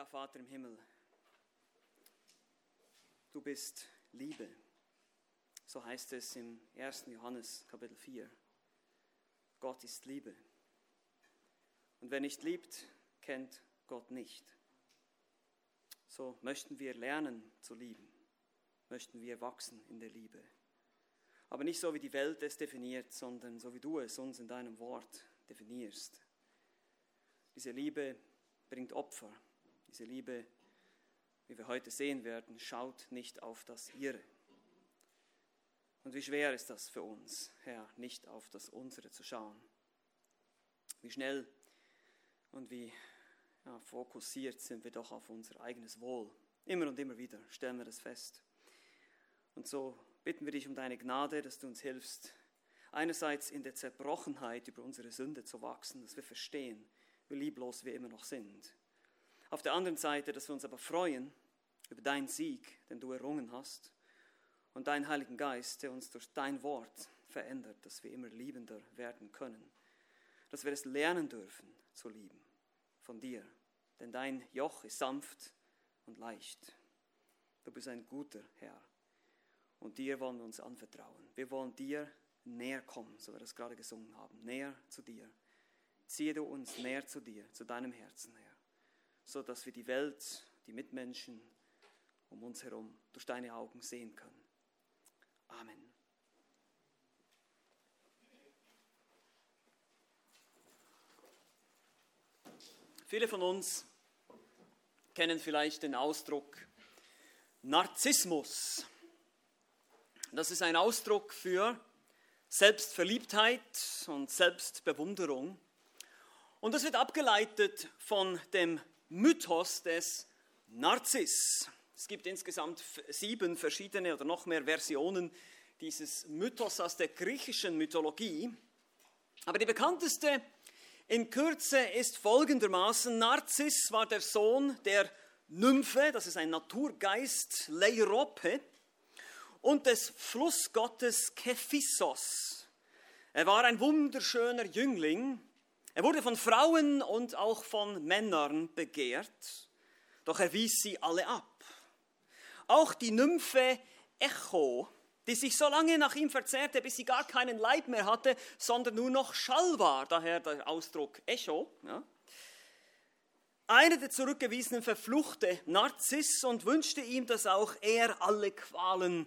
Ja, Vater im Himmel, du bist Liebe. So heißt es im 1. Johannes Kapitel 4. Gott ist Liebe. Und wer nicht liebt, kennt Gott nicht. So möchten wir lernen zu lieben, möchten wir wachsen in der Liebe. Aber nicht so, wie die Welt es definiert, sondern so, wie du es uns in deinem Wort definierst. Diese Liebe bringt Opfer, diese Liebe, wie wir heute sehen werden, schaut nicht auf das Ihre. Und wie schwer ist das für uns, Herr, nicht auf das Unsere zu schauen. Wie schnell und wie ja, fokussiert sind wir doch auf unser eigenes Wohl. Immer und immer wieder stellen wir das fest. Und so bitten wir dich um deine Gnade, dass du uns hilfst, einerseits in der Zerbrochenheit über unsere Sünde zu wachsen, dass wir verstehen, wie lieblos wir immer noch sind auf der anderen Seite, dass wir uns aber freuen über deinen Sieg, den du errungen hast, und deinen Heiligen Geist, der uns durch dein Wort verändert, dass wir immer liebender werden können, dass wir es lernen dürfen zu lieben von dir, denn dein Joch ist sanft und leicht. Du bist ein guter Herr und dir wollen wir uns anvertrauen. Wir wollen dir näher kommen, so wir das gerade gesungen haben, näher zu dir. Ziehe du uns näher zu dir, zu deinem Herzen, Herr so dass wir die Welt, die Mitmenschen um uns herum durch deine Augen sehen können. Amen. Viele von uns kennen vielleicht den Ausdruck Narzissmus. Das ist ein Ausdruck für Selbstverliebtheit und Selbstbewunderung. Und das wird abgeleitet von dem Mythos des Narziss. Es gibt insgesamt sieben verschiedene oder noch mehr Versionen dieses Mythos aus der griechischen Mythologie. Aber die bekannteste in Kürze ist folgendermaßen, Narziss war der Sohn der Nymphe, das ist ein Naturgeist, Leirope, und des Flussgottes Kephissos. Er war ein wunderschöner Jüngling, er wurde von Frauen und auch von Männern begehrt, doch er wies sie alle ab. Auch die Nymphe Echo, die sich so lange nach ihm verzehrte, bis sie gar keinen Leib mehr hatte, sondern nur noch Schall war, daher der Ausdruck Echo. Ja. Einer der Zurückgewiesenen verfluchte Narziss und wünschte ihm, dass auch er alle Qualen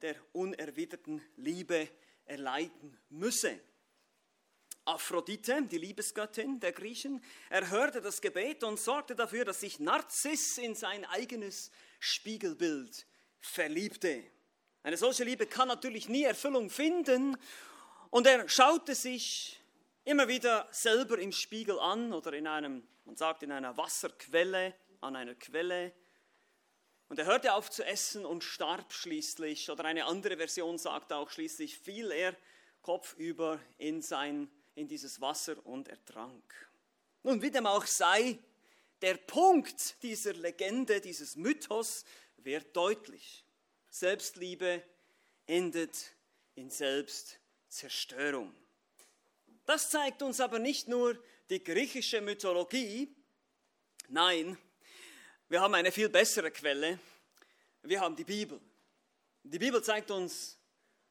der unerwiderten Liebe erleiden müsse. Aphrodite, die Liebesgöttin der Griechen, erhörte das Gebet und sorgte dafür, dass sich Narziss in sein eigenes Spiegelbild verliebte. Eine solche Liebe kann natürlich nie Erfüllung finden und er schaute sich immer wieder selber im Spiegel an oder in einem, man sagt in einer Wasserquelle, an einer Quelle und er hörte auf zu essen und starb schließlich oder eine andere Version sagt auch schließlich fiel er kopfüber in sein in dieses Wasser und ertrank. Nun, wie dem auch sei, der Punkt dieser Legende, dieses Mythos wird deutlich. Selbstliebe endet in Selbstzerstörung. Das zeigt uns aber nicht nur die griechische Mythologie, nein, wir haben eine viel bessere Quelle, wir haben die Bibel. Die Bibel zeigt uns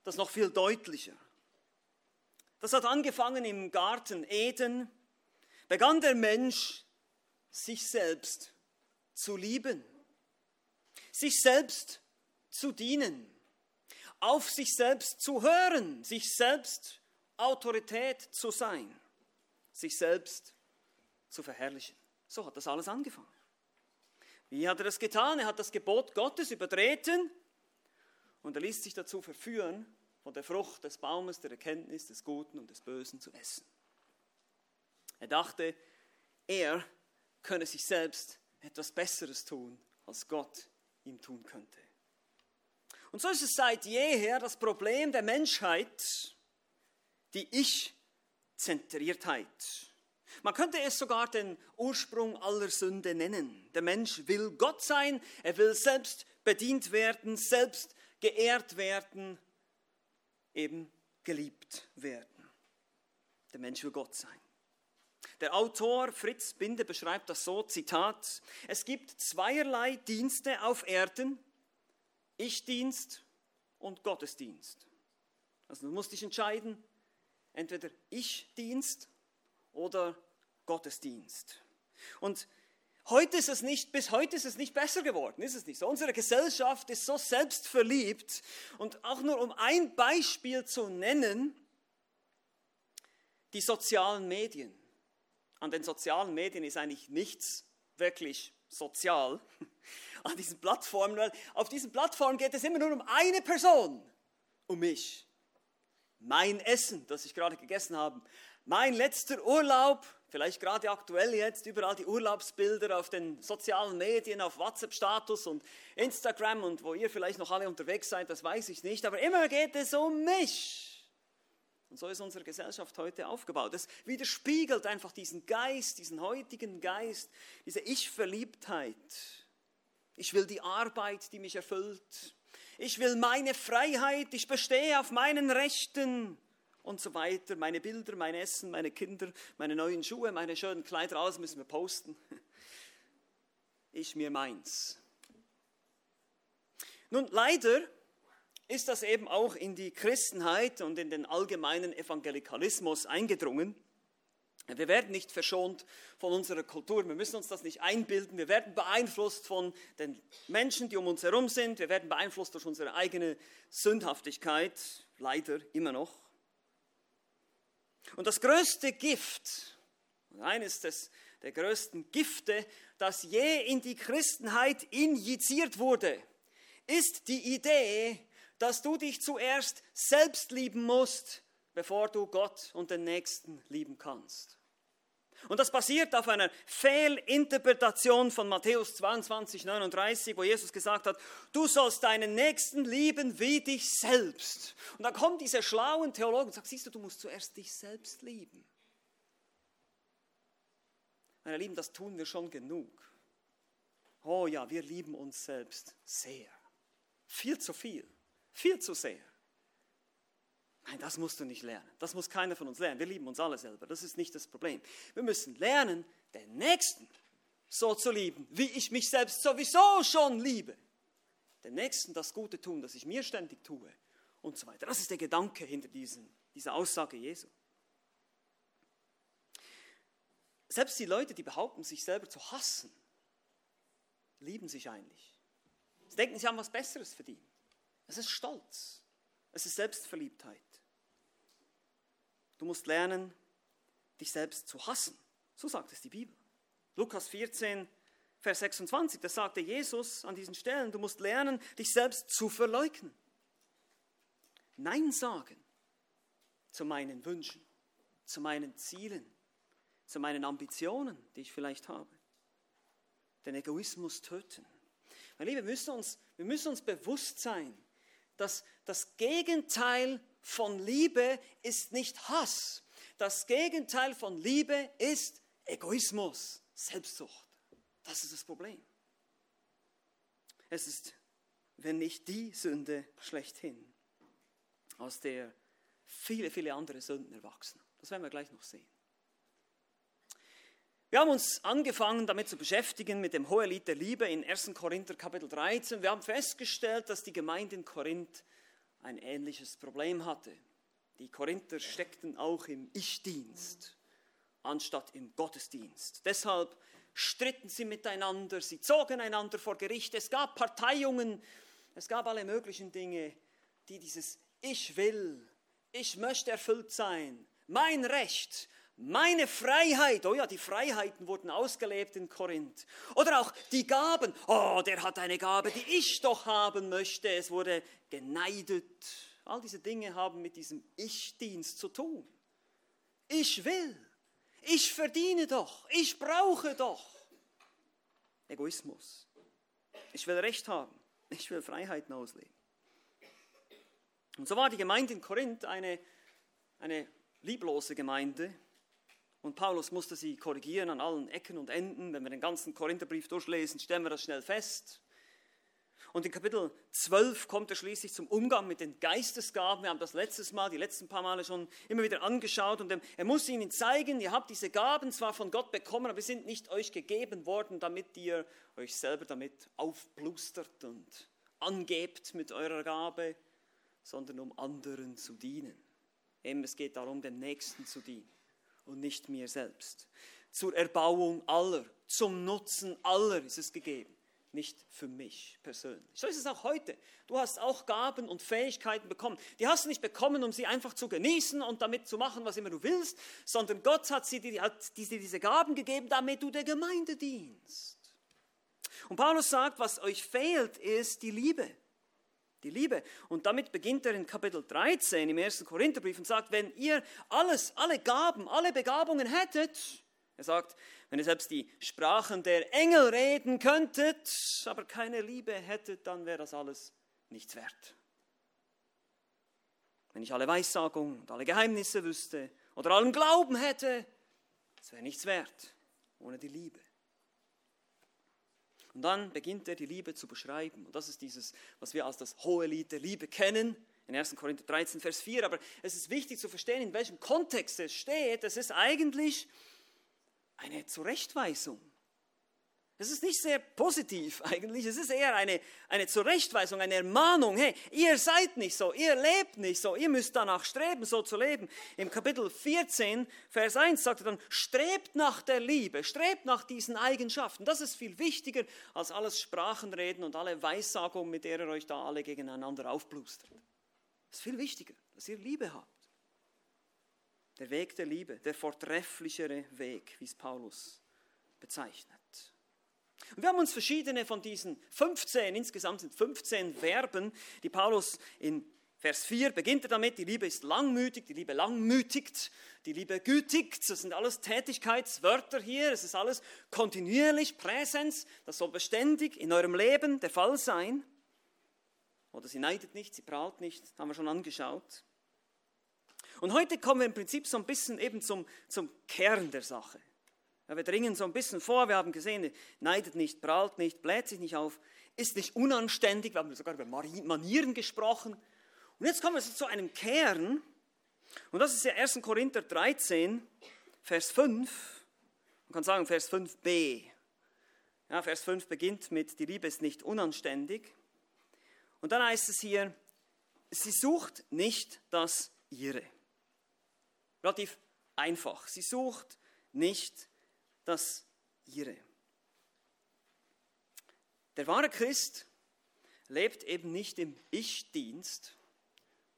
das noch viel deutlicher. Das hat angefangen im Garten Eden, begann der Mensch sich selbst zu lieben, sich selbst zu dienen, auf sich selbst zu hören, sich selbst Autorität zu sein, sich selbst zu verherrlichen. So hat das alles angefangen. Wie hat er das getan? Er hat das Gebot Gottes übertreten und er ließ sich dazu verführen, von der Frucht des Baumes der Erkenntnis des Guten und des Bösen zu essen. Er dachte, er könne sich selbst etwas Besseres tun, als Gott ihm tun könnte. Und so ist es seit jeher das Problem der Menschheit, die Ich-Zentriertheit. Man könnte es sogar den Ursprung aller Sünde nennen. Der Mensch will Gott sein, er will selbst bedient werden, selbst geehrt werden eben geliebt werden. Der Mensch will Gott sein. Der Autor Fritz Binde beschreibt das so, Zitat, es gibt zweierlei Dienste auf Erden, Ich-Dienst und Gottesdienst. Also du musst dich entscheiden, entweder Ich-Dienst oder Gottesdienst. Und heute ist es nicht, bis heute ist es nicht besser geworden, ist es nicht so. Unsere Gesellschaft ist so selbstverliebt und auch nur um ein Beispiel zu nennen, die sozialen Medien. An den sozialen Medien ist eigentlich nichts wirklich sozial. An diesen Plattformen, weil auf diesen Plattformen geht es immer nur um eine Person, um mich. Mein Essen, das ich gerade gegessen habe, mein letzter Urlaub, vielleicht gerade aktuell jetzt, überall die Urlaubsbilder auf den sozialen Medien, auf WhatsApp-Status und Instagram und wo ihr vielleicht noch alle unterwegs seid, das weiß ich nicht, aber immer geht es um mich. Und so ist unsere Gesellschaft heute aufgebaut. Es widerspiegelt einfach diesen Geist, diesen heutigen Geist, diese Ich-Verliebtheit. Ich will die Arbeit, die mich erfüllt. Ich will meine Freiheit, ich bestehe auf meinen Rechten und so weiter. Meine Bilder, mein Essen, meine Kinder, meine neuen Schuhe, meine schönen Kleider, alles müssen wir posten. Ich mir meins. Nun, leider ist das eben auch in die Christenheit und in den allgemeinen Evangelikalismus eingedrungen. Wir werden nicht verschont von unserer Kultur, wir müssen uns das nicht einbilden, wir werden beeinflusst von den Menschen, die um uns herum sind, wir werden beeinflusst durch unsere eigene Sündhaftigkeit, leider immer noch. Und das größte Gift, eines des, der größten Gifte, das je in die Christenheit injiziert wurde, ist die Idee, dass du dich zuerst selbst lieben musst, bevor du Gott und den Nächsten lieben kannst. Und das basiert auf einer Fehlinterpretation von Matthäus 22, 39, wo Jesus gesagt hat, du sollst deinen Nächsten lieben wie dich selbst. Und dann kommen diese schlauen Theologen und sagen, siehst du, du musst zuerst dich selbst lieben. Meine Lieben, das tun wir schon genug. Oh ja, wir lieben uns selbst sehr. Viel zu viel. Viel zu sehr. Nein, das musst du nicht lernen. Das muss keiner von uns lernen. Wir lieben uns alle selber. Das ist nicht das Problem. Wir müssen lernen, den Nächsten so zu lieben, wie ich mich selbst sowieso schon liebe. Den Nächsten das Gute tun, das ich mir ständig tue und so weiter. Das ist der Gedanke hinter diesen, dieser Aussage Jesu. Selbst die Leute, die behaupten, sich selber zu hassen, lieben sich eigentlich. Sie denken, sie haben was Besseres verdient. Es ist Stolz. Es ist Selbstverliebtheit. Du musst lernen, dich selbst zu hassen. So sagt es die Bibel. Lukas 14, Vers 26, da sagte Jesus an diesen Stellen, du musst lernen, dich selbst zu verleugnen. Nein sagen zu meinen Wünschen, zu meinen Zielen, zu meinen Ambitionen, die ich vielleicht habe. Den Egoismus töten. Meine Liebe, wir müssen uns, wir müssen uns bewusst sein, dass das Gegenteil von Liebe ist nicht Hass. Das Gegenteil von Liebe ist Egoismus, Selbstsucht. Das ist das Problem. Es ist, wenn nicht die Sünde schlechthin, aus der viele, viele andere Sünden erwachsen. Das werden wir gleich noch sehen. Wir haben uns angefangen damit zu beschäftigen mit dem Hohelied der Liebe in 1. Korinther Kapitel 13. Wir haben festgestellt, dass die Gemeinde in Korinth ein ähnliches Problem hatte. Die Korinther steckten auch im Ich-Dienst anstatt im Gottesdienst. Deshalb stritten sie miteinander, sie zogen einander vor Gericht. Es gab Parteiungen, es gab alle möglichen Dinge, die dieses Ich will, ich möchte erfüllt sein, mein Recht, meine Freiheit, oh ja, die Freiheiten wurden ausgelebt in Korinth. Oder auch die Gaben, oh, der hat eine Gabe, die ich doch haben möchte. Es wurde geneidet. All diese Dinge haben mit diesem Ich-Dienst zu tun. Ich will, ich verdiene doch, ich brauche doch. Egoismus. Ich will Recht haben, ich will Freiheiten ausleben. Und so war die Gemeinde in Korinth eine, eine lieblose Gemeinde, und Paulus musste sie korrigieren an allen Ecken und Enden. Wenn wir den ganzen Korintherbrief durchlesen, stellen wir das schnell fest. Und in Kapitel 12 kommt er schließlich zum Umgang mit den Geistesgaben. Wir haben das letztes Mal, die letzten paar Male schon immer wieder angeschaut. Und er muss ihnen zeigen, ihr habt diese Gaben zwar von Gott bekommen, aber sie sind nicht euch gegeben worden, damit ihr euch selber damit aufplustert und angebt mit eurer Gabe, sondern um anderen zu dienen. Eben, es geht darum, dem Nächsten zu dienen und nicht mir selbst. Zur Erbauung aller, zum Nutzen aller ist es gegeben, nicht für mich persönlich. So ist es auch heute. Du hast auch Gaben und Fähigkeiten bekommen. Die hast du nicht bekommen, um sie einfach zu genießen und damit zu machen, was immer du willst, sondern Gott hat, sie, hat dir diese Gaben gegeben, damit du der Gemeinde dienst. Und Paulus sagt, was euch fehlt, ist die Liebe die Liebe. Und damit beginnt er in Kapitel 13 im ersten Korintherbrief und sagt, wenn ihr alles, alle Gaben, alle Begabungen hättet, er sagt, wenn ihr selbst die Sprachen der Engel reden könntet, aber keine Liebe hättet, dann wäre das alles nichts wert. Wenn ich alle Weissagung und alle Geheimnisse wüsste oder allen Glauben hätte, es wäre nichts wert ohne die Liebe. Und dann beginnt er die Liebe zu beschreiben. Und das ist dieses, was wir als das hohe Lied der Liebe kennen, in 1. Korinther 13, Vers 4. Aber es ist wichtig zu verstehen, in welchem Kontext es steht. Es ist eigentlich eine Zurechtweisung. Es ist nicht sehr positiv eigentlich, es ist eher eine, eine Zurechtweisung, eine Ermahnung. Hey, ihr seid nicht so, ihr lebt nicht so, ihr müsst danach streben, so zu leben. Im Kapitel 14, Vers 1 sagt er dann, strebt nach der Liebe, strebt nach diesen Eigenschaften. Das ist viel wichtiger als alles Sprachenreden und alle Weissagung, mit der ihr euch da alle gegeneinander aufblustert. Das ist viel wichtiger, dass ihr Liebe habt. Der Weg der Liebe, der vortrefflichere Weg, wie es Paulus bezeichnet. Und wir haben uns verschiedene von diesen 15, insgesamt sind 15 Verben, die Paulus in Vers 4 beginnt er damit, die Liebe ist langmütig, die Liebe langmütigt, die Liebe gütigt, das sind alles Tätigkeitswörter hier, es ist alles kontinuierlich, Präsenz, das soll beständig in eurem Leben der Fall sein. Oder sie neidet nicht, sie prahlt nicht, das haben wir schon angeschaut. Und heute kommen wir im Prinzip so ein bisschen eben zum, zum Kern der Sache. Ja, wir dringen so ein bisschen vor, wir haben gesehen, neidet nicht, prahlt nicht, bläht sich nicht auf, ist nicht unanständig, wir haben sogar über Manieren gesprochen. Und jetzt kommen wir zu einem Kern, und das ist ja 1. Korinther 13, Vers 5. Man kann sagen Vers 5b. Ja, Vers 5 beginnt mit, die Liebe ist nicht unanständig. Und dann heißt es hier, sie sucht nicht das ihre. Relativ einfach. Sie sucht nicht das ihre. Der wahre Christ lebt eben nicht im Ich-Dienst,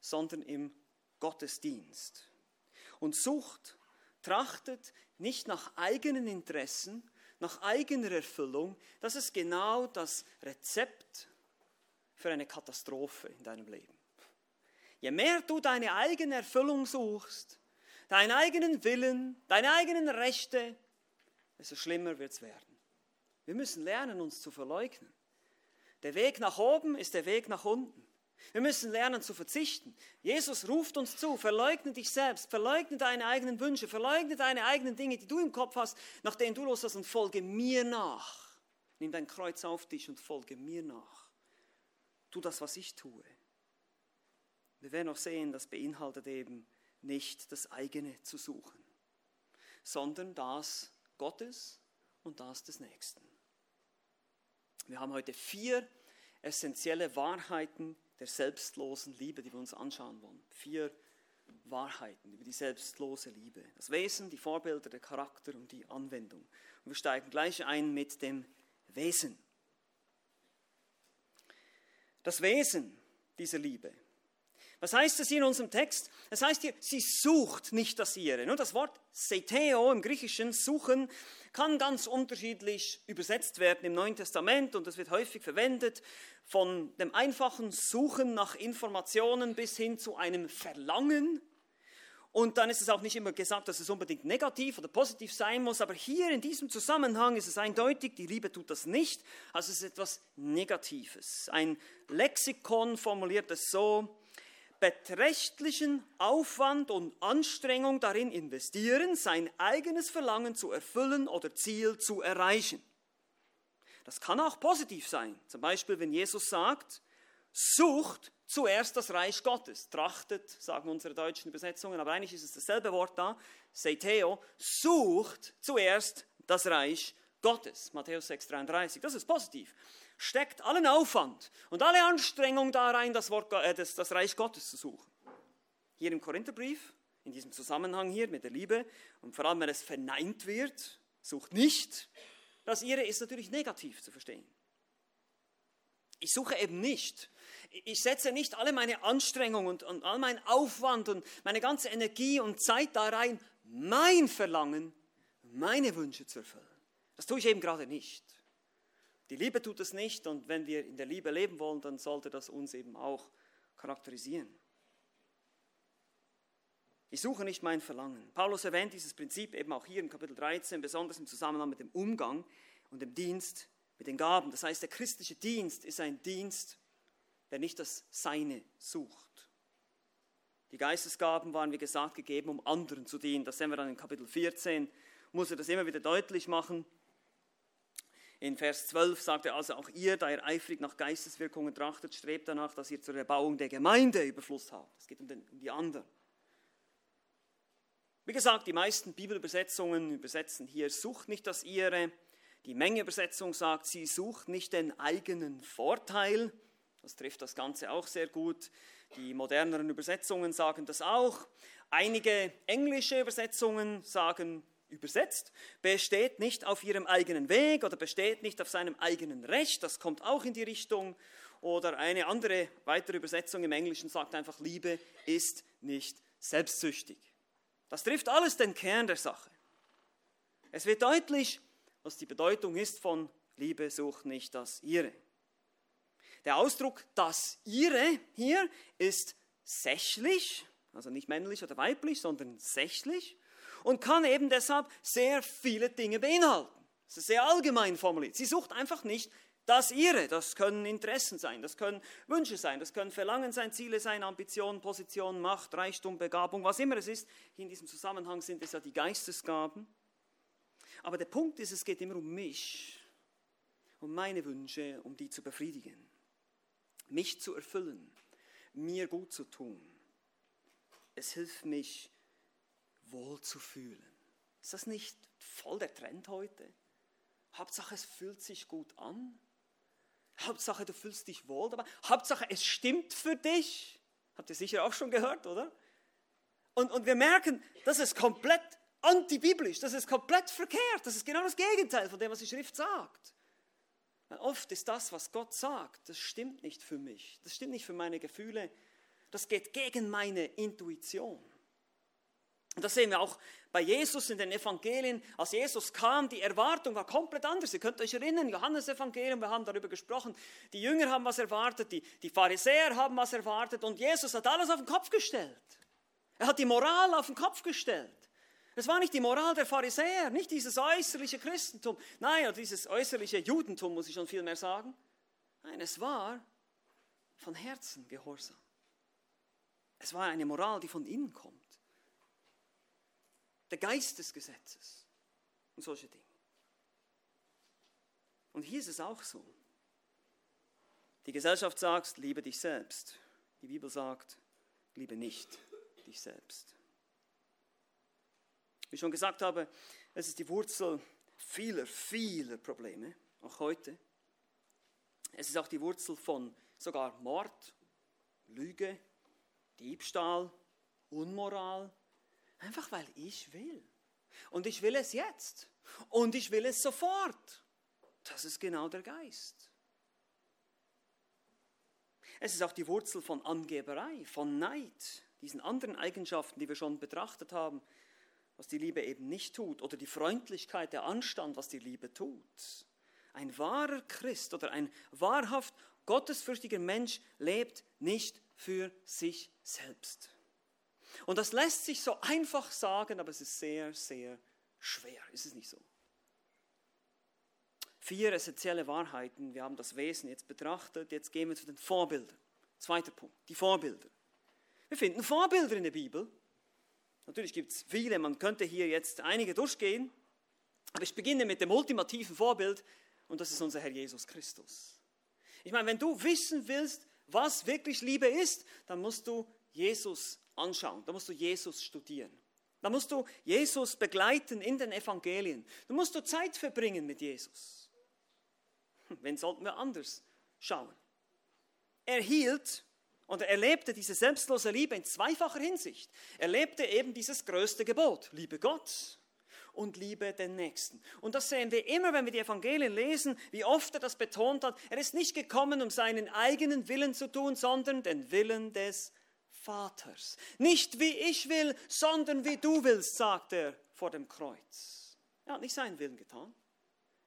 sondern im Gottesdienst und sucht, trachtet nicht nach eigenen Interessen, nach eigener Erfüllung. Das ist genau das Rezept für eine Katastrophe in deinem Leben. Je mehr du deine eigene Erfüllung suchst, deinen eigenen Willen, deine eigenen Rechte, desto schlimmer wird es werden. Wir müssen lernen, uns zu verleugnen. Der Weg nach oben ist der Weg nach unten. Wir müssen lernen zu verzichten. Jesus ruft uns zu, verleugne dich selbst, verleugne deine eigenen Wünsche, verleugne deine eigenen Dinge, die du im Kopf hast, nach denen du los hast und folge mir nach. Nimm dein Kreuz auf dich und folge mir nach. Tu das, was ich tue. Wir werden auch sehen, das beinhaltet eben nicht das eigene zu suchen, sondern das Gottes und das des Nächsten. Wir haben heute vier essentielle Wahrheiten der selbstlosen Liebe, die wir uns anschauen wollen. Vier Wahrheiten über die selbstlose Liebe. Das Wesen, die Vorbilder, der Charakter und die Anwendung. Und wir steigen gleich ein mit dem Wesen. Das Wesen dieser Liebe was heißt es hier in unserem Text? Es heißt hier, sie sucht nicht das ihre. Nur das Wort Seteo im Griechischen, suchen, kann ganz unterschiedlich übersetzt werden im Neuen Testament und das wird häufig verwendet, von dem einfachen Suchen nach Informationen bis hin zu einem Verlangen. Und dann ist es auch nicht immer gesagt, dass es unbedingt negativ oder positiv sein muss, aber hier in diesem Zusammenhang ist es eindeutig, die Liebe tut das nicht, also es ist etwas Negatives. Ein Lexikon formuliert es so, beträchtlichen Aufwand und Anstrengung darin investieren, sein eigenes Verlangen zu erfüllen oder Ziel zu erreichen. Das kann auch positiv sein. Zum Beispiel, wenn Jesus sagt, sucht zuerst das Reich Gottes. Trachtet, sagen unsere deutschen Übersetzungen, aber eigentlich ist es dasselbe Wort da. Seiteo, sucht zuerst das Reich Gottes. Matthäus 6,33. Das ist positiv. Steckt allen Aufwand und alle Anstrengung da rein, das, Wort, äh, das, das Reich Gottes zu suchen. Hier im Korintherbrief, in diesem Zusammenhang hier mit der Liebe und vor allem, wenn es verneint wird, sucht nicht. Das ihre ist natürlich negativ zu verstehen. Ich suche eben nicht. Ich setze nicht alle meine Anstrengung und, und all mein Aufwand und meine ganze Energie und Zeit da rein, mein Verlangen, meine Wünsche zu erfüllen. Das tue ich eben gerade nicht. Die Liebe tut es nicht und wenn wir in der Liebe leben wollen, dann sollte das uns eben auch charakterisieren. Ich suche nicht mein Verlangen. Paulus erwähnt dieses Prinzip eben auch hier in Kapitel 13, besonders im Zusammenhang mit dem Umgang und dem Dienst mit den Gaben. Das heißt, der christliche Dienst ist ein Dienst, der nicht das Seine sucht. Die Geistesgaben waren, wie gesagt, gegeben, um anderen zu dienen. Das sehen wir dann in Kapitel 14, muss er das immer wieder deutlich machen. In Vers 12 sagt er also, auch ihr, da ihr eifrig nach Geisteswirkungen trachtet, strebt danach, dass ihr zur Erbauung der Gemeinde Überfluss habt. Es geht um, den, um die anderen. Wie gesagt, die meisten Bibelübersetzungen übersetzen hier, sucht nicht das ihre. Die Mengeübersetzung sagt, sie sucht nicht den eigenen Vorteil. Das trifft das Ganze auch sehr gut. Die moderneren Übersetzungen sagen das auch. Einige englische Übersetzungen sagen übersetzt, besteht nicht auf ihrem eigenen Weg oder besteht nicht auf seinem eigenen Recht. Das kommt auch in die Richtung. Oder eine andere weitere Übersetzung im Englischen sagt einfach, Liebe ist nicht selbstsüchtig. Das trifft alles den Kern der Sache. Es wird deutlich, was die Bedeutung ist von Liebe sucht nicht das ihre. Der Ausdruck das ihre hier ist sächlich, also nicht männlich oder weiblich, sondern sächlich und kann eben deshalb sehr viele Dinge beinhalten. Es ist sehr allgemein formuliert. Sie sucht einfach nicht das ihre. Das können Interessen sein, das können Wünsche sein, das können Verlangen sein, Ziele sein, Ambitionen, Position, Macht, Reichtum, Begabung, was immer es ist. In diesem Zusammenhang sind es ja die Geistesgaben. Aber der Punkt ist, es geht immer um mich, um meine Wünsche, um die zu befriedigen, mich zu erfüllen, mir gut zu tun. Es hilft mich, wohl zu fühlen. Ist das nicht voll der Trend heute? Hauptsache, es fühlt sich gut an. Hauptsache, du fühlst dich wohl dabei. Hauptsache, es stimmt für dich. Habt ihr sicher auch schon gehört, oder? Und, und wir merken, das ist komplett antibiblisch, das ist komplett verkehrt. Das ist genau das Gegenteil von dem, was die Schrift sagt. Weil oft ist das, was Gott sagt, das stimmt nicht für mich. Das stimmt nicht für meine Gefühle. Das geht gegen meine Intuition. Und das sehen wir auch bei Jesus in den Evangelien. Als Jesus kam, die Erwartung war komplett anders. Ihr könnt euch erinnern, Johannes Evangelium, wir haben darüber gesprochen. Die Jünger haben was erwartet, die, die Pharisäer haben was erwartet und Jesus hat alles auf den Kopf gestellt. Er hat die Moral auf den Kopf gestellt. Es war nicht die Moral der Pharisäer, nicht dieses äußerliche Christentum, nein, dieses äußerliche Judentum, muss ich schon viel mehr sagen. Nein, es war von Herzen Gehorsam. Es war eine Moral, die von innen kommt der Geist des Gesetzes und solche Dinge. Und hier ist es auch so. Die Gesellschaft sagt, liebe dich selbst. Die Bibel sagt, liebe nicht dich selbst. Wie ich schon gesagt habe, es ist die Wurzel vieler, vieler Probleme, auch heute. Es ist auch die Wurzel von sogar Mord, Lüge, Diebstahl, Unmoral, Einfach weil ich will. Und ich will es jetzt. Und ich will es sofort. Das ist genau der Geist. Es ist auch die Wurzel von Angeberei, von Neid, diesen anderen Eigenschaften, die wir schon betrachtet haben, was die Liebe eben nicht tut, oder die Freundlichkeit, der Anstand, was die Liebe tut. Ein wahrer Christ oder ein wahrhaft gottesfürchtiger Mensch lebt nicht für sich selbst. Und das lässt sich so einfach sagen, aber es ist sehr, sehr schwer. Ist es nicht so? Vier essentielle Wahrheiten. Wir haben das Wesen jetzt betrachtet. Jetzt gehen wir zu den Vorbildern. Zweiter Punkt, die Vorbilder. Wir finden Vorbilder in der Bibel. Natürlich gibt es viele, man könnte hier jetzt einige durchgehen. Aber ich beginne mit dem ultimativen Vorbild Und das ist unser Herr Jesus Christus. Ich meine, wenn du wissen willst, was wirklich Liebe ist, dann musst du Jesus anschauen, dann musst du Jesus studieren. Dann musst du Jesus begleiten in den Evangelien. Du musst du Zeit verbringen mit Jesus. Wen sollten wir anders schauen? Er hielt und er erlebte diese selbstlose Liebe in zweifacher Hinsicht. Er lebte eben dieses größte Gebot, liebe Gott und liebe den Nächsten. Und das sehen wir immer, wenn wir die Evangelien lesen, wie oft er das betont hat. Er ist nicht gekommen, um seinen eigenen Willen zu tun, sondern den Willen des Vaters. Nicht wie ich will, sondern wie du willst, sagt er vor dem Kreuz. Er hat nicht seinen Willen getan.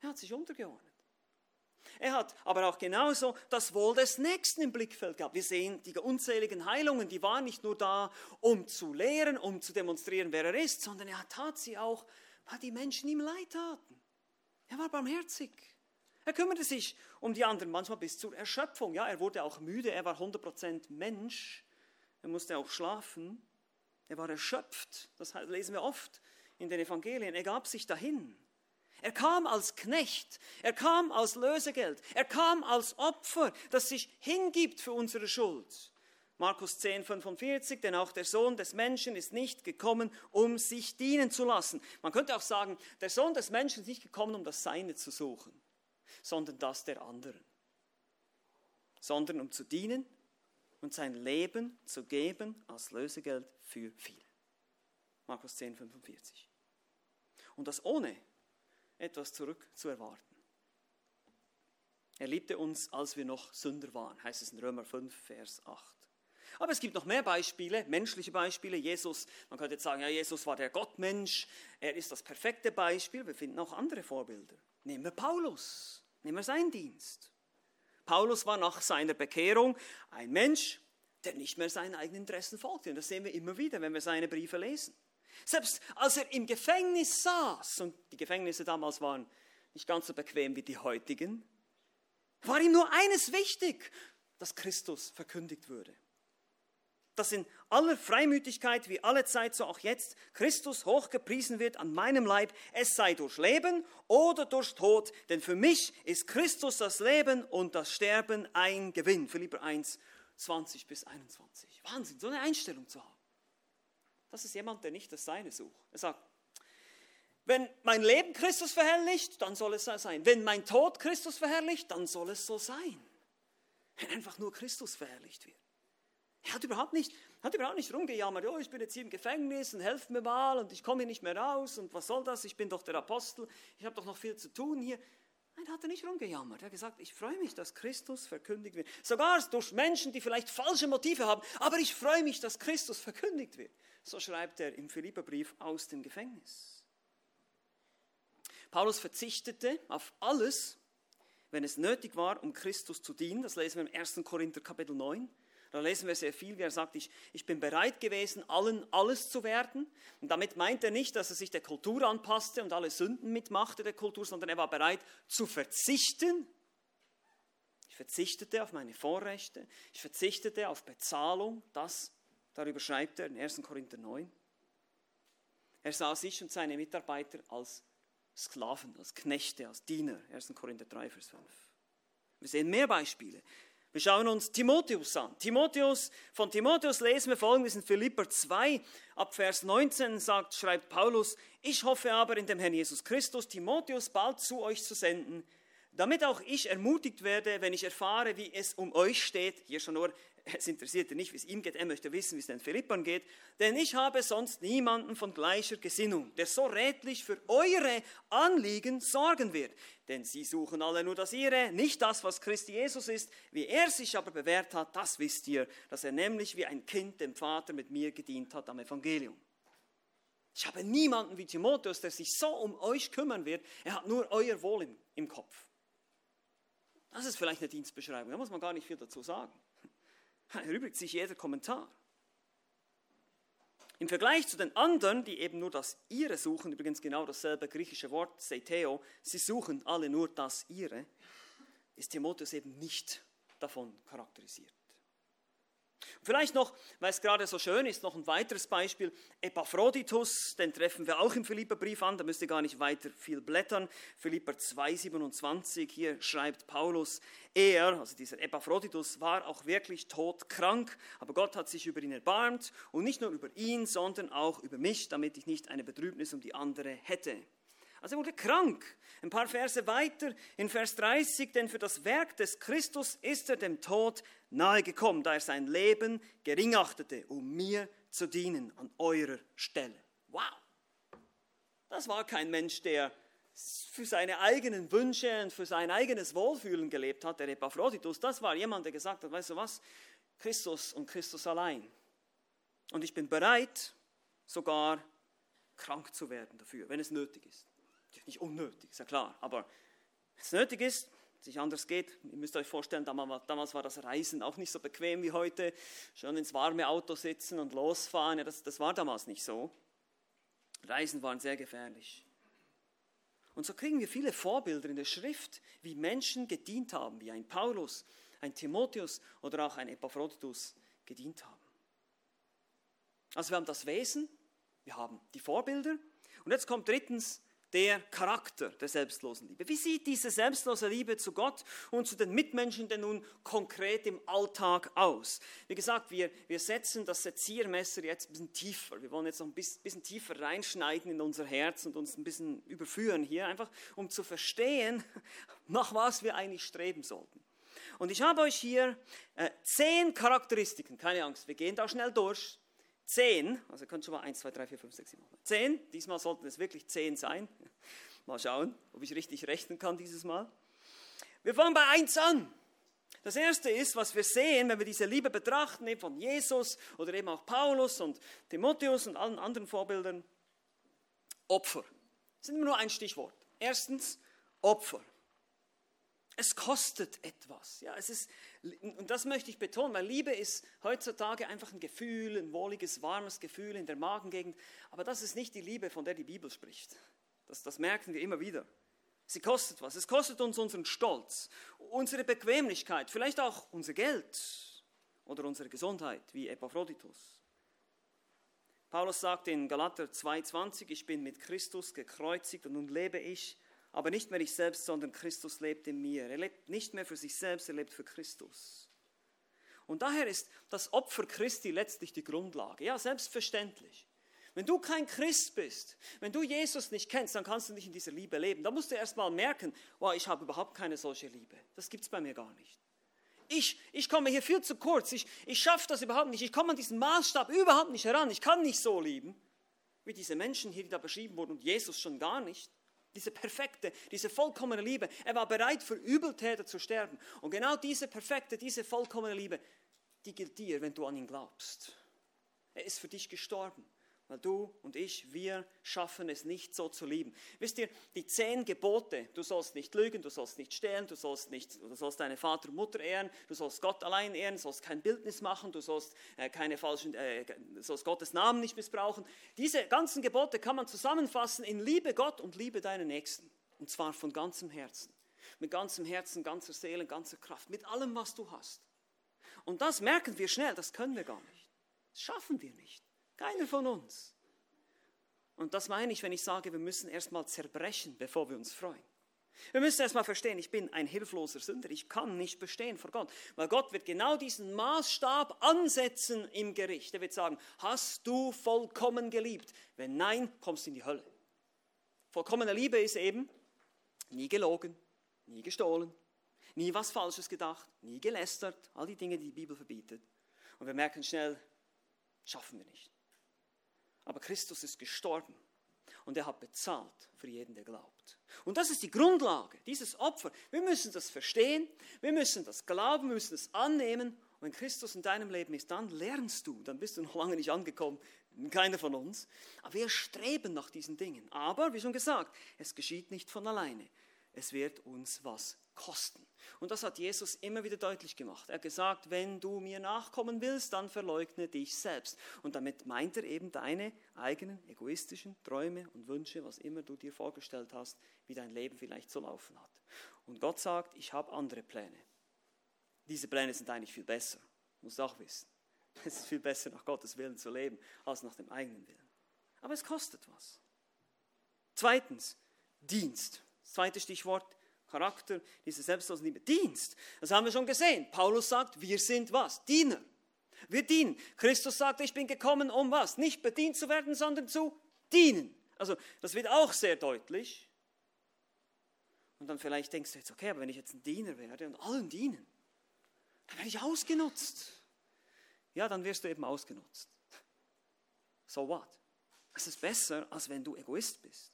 Er hat sich untergeordnet. Er hat aber auch genauso das Wohl des Nächsten im Blickfeld gehabt. Wir sehen die unzähligen Heilungen, die waren nicht nur da, um zu lehren, um zu demonstrieren, wer er ist, sondern er tat sie auch, weil die Menschen ihm leid taten. Er war barmherzig. Er kümmerte sich um die anderen, manchmal bis zur Erschöpfung. Ja, er wurde auch müde, er war 100% Mensch. Er musste auch schlafen. Er war erschöpft. Das lesen wir oft in den Evangelien. Er gab sich dahin. Er kam als Knecht, er kam als Lösegeld, er kam als Opfer, das sich hingibt für unsere Schuld. Markus 10, 45, denn auch der Sohn des Menschen ist nicht gekommen, um sich dienen zu lassen. Man könnte auch sagen, der Sohn des Menschen ist nicht gekommen, um das Seine zu suchen, sondern das der anderen. Sondern um zu dienen und sein Leben zu geben als Lösegeld für viele. Markus 10, 45. Und das ohne etwas zurück zu erwarten. Er liebte uns, als wir noch Sünder waren, heißt es in Römer 5, Vers 8. Aber es gibt noch mehr Beispiele, menschliche Beispiele. Jesus, man könnte jetzt sagen, ja, Jesus war der Gottmensch, er ist das perfekte Beispiel. Wir finden auch andere Vorbilder. Nehmen wir Paulus, nehmen wir seinen Dienst. Paulus war nach seiner Bekehrung ein Mensch, der nicht mehr seinen eigenen Interessen folgte. Und das sehen wir immer wieder, wenn wir seine Briefe lesen. Selbst als er im Gefängnis saß, und die Gefängnisse damals waren nicht ganz so bequem wie die heutigen, war ihm nur eines wichtig, dass Christus verkündigt würde. Dass in aller Freimütigkeit wie alle Zeit, so auch jetzt, Christus hochgepriesen wird an meinem Leib, es sei durch Leben oder durch Tod, denn für mich ist Christus das Leben und das Sterben ein Gewinn. Philipper 1, 20 bis 21. Wahnsinn, so eine Einstellung zu haben. Das ist jemand, der nicht das Seine sucht. Er sagt, wenn mein Leben Christus verherrlicht, dann soll es so sein. Wenn mein Tod Christus verherrlicht, dann soll es so sein. Wenn einfach nur Christus verherrlicht wird. Er hat überhaupt nicht, hat überhaupt nicht rumgejammert, oh, ich bin jetzt hier im Gefängnis und helft mir mal und ich komme hier nicht mehr raus und was soll das, ich bin doch der Apostel, ich habe doch noch viel zu tun hier. Nein, hat er nicht rumgejammert. Er hat gesagt, ich freue mich, dass Christus verkündigt wird. Sogar durch Menschen, die vielleicht falsche Motive haben, aber ich freue mich, dass Christus verkündigt wird. So schreibt er im Philipperbrief aus dem Gefängnis. Paulus verzichtete auf alles, wenn es nötig war, um Christus zu dienen. Das lesen wir im 1. Korinther Kapitel 9. Da lesen wir sehr viel, wie er sagt, ich, ich bin bereit gewesen, allen alles zu werden. Und damit meint er nicht, dass er sich der Kultur anpasste und alle Sünden mitmachte der Kultur, sondern er war bereit zu verzichten. Ich verzichtete auf meine Vorrechte, ich verzichtete auf Bezahlung, das Darüber schreibt er in 1. Korinther 9. Er sah sich und seine Mitarbeiter als Sklaven, als Knechte, als Diener. 1. Korinther 3, Vers 5. Wir sehen mehr Beispiele. Wir schauen uns Timotheus an. Timotheus, von Timotheus lesen wir folgendes in Philipper 2, ab Vers 19 sagt, schreibt Paulus, ich hoffe aber in dem Herrn Jesus Christus, Timotheus bald zu euch zu senden, damit auch ich ermutigt werde, wenn ich erfahre, wie es um euch steht, hier schon nur es interessiert ihn nicht, wie es ihm geht, er möchte wissen, wie es den Philippern geht, denn ich habe sonst niemanden von gleicher Gesinnung, der so redlich für eure Anliegen sorgen wird. Denn sie suchen alle nur das ihre, nicht das, was Christi Jesus ist. Wie er sich aber bewährt hat, das wisst ihr, dass er nämlich wie ein Kind dem Vater mit mir gedient hat am Evangelium. Ich habe niemanden wie Timotheus, der sich so um euch kümmern wird. Er hat nur euer Wohl im, im Kopf. Das ist vielleicht eine Dienstbeschreibung, da muss man gar nicht viel dazu sagen erübrigt sich jeder Kommentar. Im Vergleich zu den anderen, die eben nur das ihre suchen, übrigens genau dasselbe griechische Wort, Seiteo, sie suchen alle nur das ihre, ist Timotheus eben nicht davon charakterisiert. Vielleicht noch, weil es gerade so schön ist, noch ein weiteres Beispiel. Epaphroditus, den treffen wir auch im Philipperbrief an, da müsst ihr gar nicht weiter viel blättern. Philipper 2,27, hier schreibt Paulus, er, also dieser Epaphroditus, war auch wirklich todkrank, aber Gott hat sich über ihn erbarmt und nicht nur über ihn, sondern auch über mich, damit ich nicht eine Betrübnis um die andere hätte. Also er wurde krank. Ein paar Verse weiter in Vers 30, denn für das Werk des Christus ist er dem Tod nahegekommen, da er sein Leben gering achtete, um mir zu dienen an eurer Stelle. Wow! Das war kein Mensch, der für seine eigenen Wünsche und für sein eigenes Wohlfühlen gelebt hat, der Epaphroditus. Das war jemand, der gesagt hat, weißt du was, Christus und Christus allein. Und ich bin bereit, sogar krank zu werden dafür, wenn es nötig ist. Nicht unnötig, ist ja klar, aber es nötig ist, es nicht anders geht. Ihr müsst euch vorstellen, damals war das Reisen auch nicht so bequem wie heute. Schon ins warme Auto sitzen und losfahren, ja, das, das war damals nicht so. Reisen waren sehr gefährlich. Und so kriegen wir viele Vorbilder in der Schrift, wie Menschen gedient haben, wie ein Paulus, ein Timotheus oder auch ein Epaphroditus gedient haben. Also wir haben das Wesen, wir haben die Vorbilder und jetzt kommt drittens der Charakter der selbstlosen Liebe. Wie sieht diese selbstlose Liebe zu Gott und zu den Mitmenschen denn nun konkret im Alltag aus? Wie gesagt, wir, wir setzen das Seziermesser jetzt ein bisschen tiefer. Wir wollen jetzt noch ein bisschen, bisschen tiefer reinschneiden in unser Herz und uns ein bisschen überführen hier, einfach um zu verstehen, nach was wir eigentlich streben sollten. Und ich habe euch hier äh, zehn Charakteristiken, keine Angst, wir gehen da schnell durch, zehn, also ihr könnt schon mal 1, 2, 3, 4, 5, 6, 7, 8, 10, diesmal sollten es wirklich zehn sein. Mal schauen, ob ich richtig rechnen kann dieses Mal. Wir fangen bei 1 an. Das erste ist, was wir sehen, wenn wir diese Liebe betrachten, eben von Jesus oder eben auch Paulus und Timotheus und allen anderen Vorbildern, Opfer. Das ist immer nur ein Stichwort. Erstens, Opfer. Es kostet etwas. Ja, es ist, und das möchte ich betonen, weil Liebe ist heutzutage einfach ein Gefühl, ein wohliges, warmes Gefühl in der Magengegend. Aber das ist nicht die Liebe, von der die Bibel spricht. Das, das merken wir immer wieder. Sie kostet was. Es kostet uns unseren Stolz, unsere Bequemlichkeit, vielleicht auch unser Geld oder unsere Gesundheit, wie Epaphroditus. Paulus sagt in Galater 2,20: Ich bin mit Christus gekreuzigt und nun lebe ich aber nicht mehr ich selbst, sondern Christus lebt in mir. Er lebt nicht mehr für sich selbst, er lebt für Christus. Und daher ist das Opfer Christi letztlich die Grundlage. Ja, selbstverständlich. Wenn du kein Christ bist, wenn du Jesus nicht kennst, dann kannst du nicht in dieser Liebe leben. Da musst du erst mal merken, wow, ich habe überhaupt keine solche Liebe. Das gibt es bei mir gar nicht. Ich, ich komme hier viel zu kurz. Ich, ich schaffe das überhaupt nicht. Ich komme an diesen Maßstab überhaupt nicht heran. Ich kann nicht so lieben, wie diese Menschen hier, die da beschrieben wurden und Jesus schon gar nicht. Diese perfekte, diese vollkommene Liebe. Er war bereit, für Übeltäter zu sterben. Und genau diese perfekte, diese vollkommene Liebe, die gilt dir, wenn du an ihn glaubst. Er ist für dich gestorben. Weil du und ich, wir schaffen es nicht so zu lieben. Wisst ihr, die zehn Gebote, du sollst nicht lügen, du sollst nicht stehlen, du sollst, nicht, du sollst deine Vater und Mutter ehren, du sollst Gott allein ehren, du sollst kein Bildnis machen, du sollst, äh, keine falschen, äh, sollst Gottes Namen nicht missbrauchen. Diese ganzen Gebote kann man zusammenfassen in Liebe Gott und Liebe deinen Nächsten. Und zwar von ganzem Herzen. Mit ganzem Herzen, ganzer Seele, ganzer Kraft, mit allem, was du hast. Und das merken wir schnell, das können wir gar nicht. Das schaffen wir nicht. Keiner von uns. Und das meine ich, wenn ich sage, wir müssen erstmal zerbrechen, bevor wir uns freuen. Wir müssen erstmal verstehen, ich bin ein hilfloser Sünder, ich kann nicht bestehen vor Gott, weil Gott wird genau diesen Maßstab ansetzen im Gericht. Er wird sagen, hast du vollkommen geliebt? Wenn nein, kommst du in die Hölle. Vollkommene Liebe ist eben nie gelogen, nie gestohlen, nie was Falsches gedacht, nie gelästert, all die Dinge, die die Bibel verbietet. Und wir merken schnell, schaffen wir nicht. Aber Christus ist gestorben und er hat bezahlt für jeden, der glaubt. Und das ist die Grundlage, dieses Opfer. Wir müssen das verstehen, wir müssen das glauben, wir müssen das annehmen. Und wenn Christus in deinem Leben ist, dann lernst du, dann bist du noch lange nicht angekommen, keiner von uns. Aber wir streben nach diesen Dingen. Aber, wie schon gesagt, es geschieht nicht von alleine. Es wird uns was kosten. Und das hat Jesus immer wieder deutlich gemacht. Er hat gesagt, wenn du mir nachkommen willst, dann verleugne dich selbst. Und damit meint er eben deine eigenen egoistischen Träume und Wünsche, was immer du dir vorgestellt hast, wie dein Leben vielleicht zu laufen hat. Und Gott sagt, ich habe andere Pläne. Diese Pläne sind eigentlich viel besser, musst auch wissen. Es ist viel besser, nach Gottes Willen zu leben, als nach dem eigenen Willen. Aber es kostet was. Zweitens, Dienst. Das zweite Stichwort, Charakter, diese selbstlose Liebe. Dienst. Das haben wir schon gesehen. Paulus sagt, wir sind was? Diener. Wir dienen. Christus sagt, ich bin gekommen, um was? Nicht bedient zu werden, sondern zu dienen. Also das wird auch sehr deutlich. Und dann vielleicht denkst du jetzt, okay, aber wenn ich jetzt ein Diener werde und allen dienen, dann werde ich ausgenutzt. Ja, dann wirst du eben ausgenutzt. So what? Es ist besser, als wenn du Egoist bist.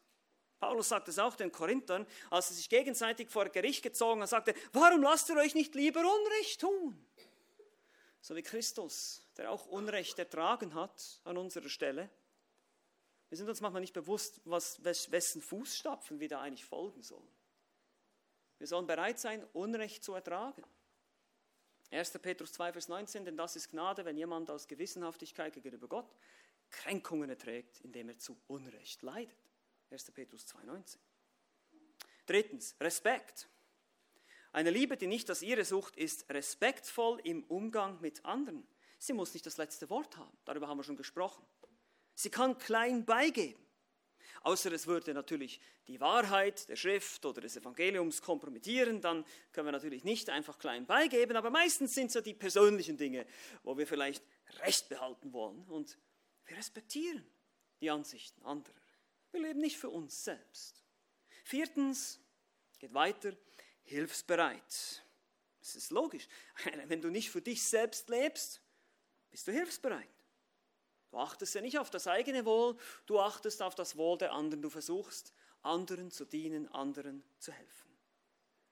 Paulus sagt es auch den Korinthern, als sie sich gegenseitig vor Gericht gezogen haben, sagte, warum lasst ihr euch nicht lieber Unrecht tun? So wie Christus, der auch Unrecht ertragen hat an unserer Stelle. Wir sind uns manchmal nicht bewusst, was, wessen Fußstapfen wir da eigentlich folgen sollen. Wir sollen bereit sein, Unrecht zu ertragen. 1. Petrus 2, Vers 19, denn das ist Gnade, wenn jemand aus Gewissenhaftigkeit gegenüber Gott Kränkungen erträgt, indem er zu Unrecht leidet. 1. Petrus 2, 19. Drittens, Respekt. Eine Liebe, die nicht das ihre sucht, ist respektvoll im Umgang mit anderen. Sie muss nicht das letzte Wort haben, darüber haben wir schon gesprochen. Sie kann klein beigeben. Außer es würde natürlich die Wahrheit der Schrift oder des Evangeliums kompromittieren, dann können wir natürlich nicht einfach klein beigeben, aber meistens sind es ja die persönlichen Dinge, wo wir vielleicht Recht behalten wollen und wir respektieren die Ansichten anderer. Wir leben nicht für uns selbst. Viertens, geht weiter, hilfsbereit. Das ist logisch. Wenn du nicht für dich selbst lebst, bist du hilfsbereit. Du achtest ja nicht auf das eigene Wohl, du achtest auf das Wohl der anderen. Du versuchst, anderen zu dienen, anderen zu helfen.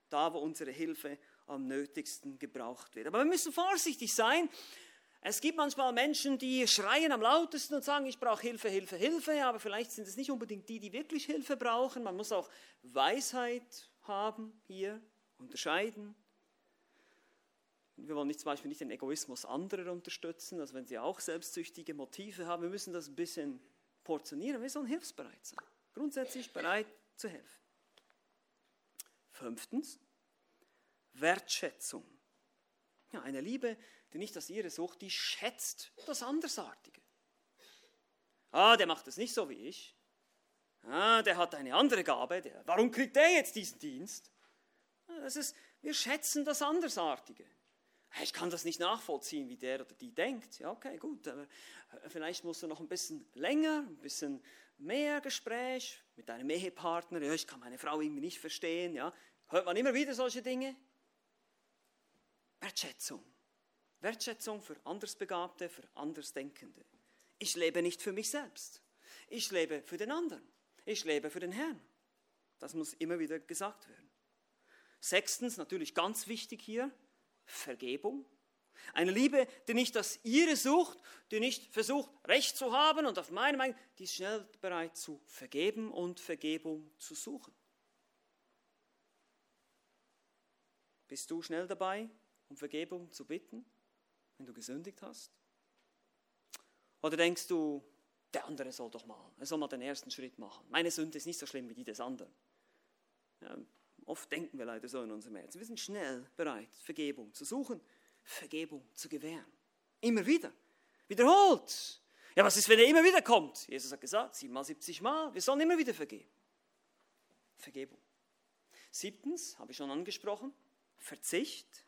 Da, wo unsere Hilfe am nötigsten gebraucht wird. Aber wir müssen vorsichtig sein. Es gibt manchmal Menschen, die schreien am lautesten und sagen, ich brauche Hilfe, Hilfe, Hilfe, aber vielleicht sind es nicht unbedingt die, die wirklich Hilfe brauchen. Man muss auch Weisheit haben hier, unterscheiden. Wir wollen nicht, zum Beispiel nicht den Egoismus anderer unterstützen, also wenn sie auch selbstsüchtige Motive haben. Wir müssen das ein bisschen portionieren. Wir sollen hilfsbereit sein. Grundsätzlich bereit zu helfen. Fünftens, Wertschätzung. Ja, eine Liebe, die nicht das ihre sucht, die schätzt das Andersartige. Ah, der macht das nicht so wie ich. Ah, der hat eine andere Gabe. Der, warum kriegt der jetzt diesen Dienst? Ah, das ist, wir schätzen das Andersartige ich kann das nicht nachvollziehen, wie der oder die denkt. Ja, okay, gut, aber äh, vielleicht musst du noch ein bisschen länger, ein bisschen mehr Gespräch mit deinem Ehepartner. Ja, ich kann meine Frau irgendwie nicht verstehen. Ja, hört man immer wieder solche Dinge? Wertschätzung. Wertschätzung für Andersbegabte, für Andersdenkende. Ich lebe nicht für mich selbst. Ich lebe für den anderen. Ich lebe für den Herrn. Das muss immer wieder gesagt werden. Sechstens, natürlich ganz wichtig hier, Vergebung. Eine Liebe, die nicht das ihre sucht, die nicht versucht, Recht zu haben und auf meine Meinung, die ist schnell bereit zu vergeben und Vergebung zu suchen. Bist du schnell dabei, um Vergebung zu bitten, wenn du gesündigt hast? Oder denkst du, der andere soll doch mal, er soll mal den ersten Schritt machen. Meine Sünde ist nicht so schlimm wie die des anderen. Ja, Oft denken wir leider so in unserem Herzen. Wir sind schnell bereit, Vergebung zu suchen, Vergebung zu gewähren. Immer wieder. Wiederholt. Ja, was ist, wenn er immer wieder kommt? Jesus hat gesagt, siebenmal, siebzig Mal. Wir sollen immer wieder vergeben. Vergebung. Siebtens, habe ich schon angesprochen, Verzicht.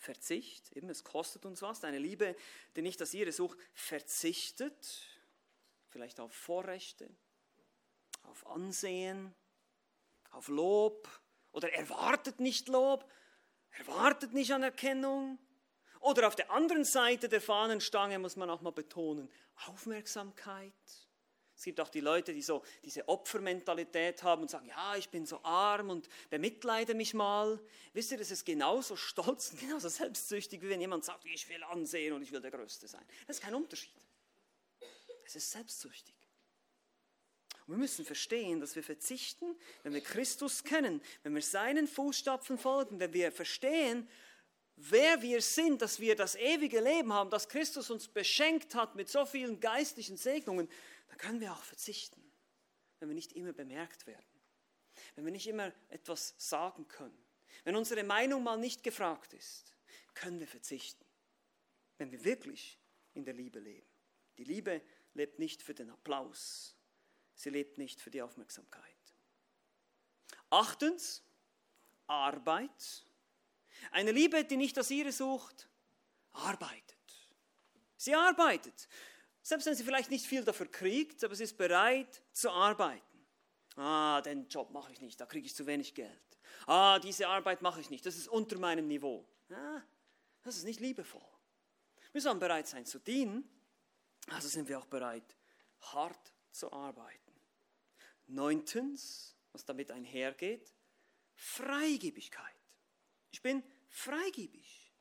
Verzicht, eben, es kostet uns was. Eine Liebe, die nicht das ihre sucht, verzichtet. Vielleicht auf Vorrechte, auf Ansehen, auf Lob oder erwartet nicht Lob, erwartet nicht Anerkennung. Oder auf der anderen Seite der Fahnenstange muss man auch mal betonen, Aufmerksamkeit. Es gibt auch die Leute, die so diese Opfermentalität haben und sagen, ja, ich bin so arm und bemitleide mich mal. Wisst ihr, das ist genauso stolz und genauso selbstsüchtig, wie wenn jemand sagt, ich will ansehen und ich will der Größte sein. Das ist kein Unterschied. Es ist selbstsüchtig. Wir müssen verstehen, dass wir verzichten, wenn wir Christus kennen, wenn wir seinen Fußstapfen folgen, wenn wir verstehen, wer wir sind, dass wir das ewige Leben haben, dass Christus uns beschenkt hat mit so vielen geistlichen Segnungen, dann können wir auch verzichten, wenn wir nicht immer bemerkt werden, wenn wir nicht immer etwas sagen können, wenn unsere Meinung mal nicht gefragt ist, können wir verzichten. wenn wir wirklich in der Liebe leben. Die Liebe lebt nicht für den Applaus, sie lebt nicht für die Aufmerksamkeit. Achtens, Arbeit. Eine Liebe, die nicht das ihre sucht, arbeitet. Sie arbeitet. Selbst wenn sie vielleicht nicht viel dafür kriegt, aber sie ist bereit zu arbeiten. Ah, den Job mache ich nicht, da kriege ich zu wenig Geld. Ah, diese Arbeit mache ich nicht, das ist unter meinem Niveau. Ah, das ist nicht liebevoll. Wir sollen bereit sein zu dienen, also sind wir auch bereit, hart zu arbeiten. Neuntens, was damit einhergeht, Freigebigkeit. Ich bin freigebig.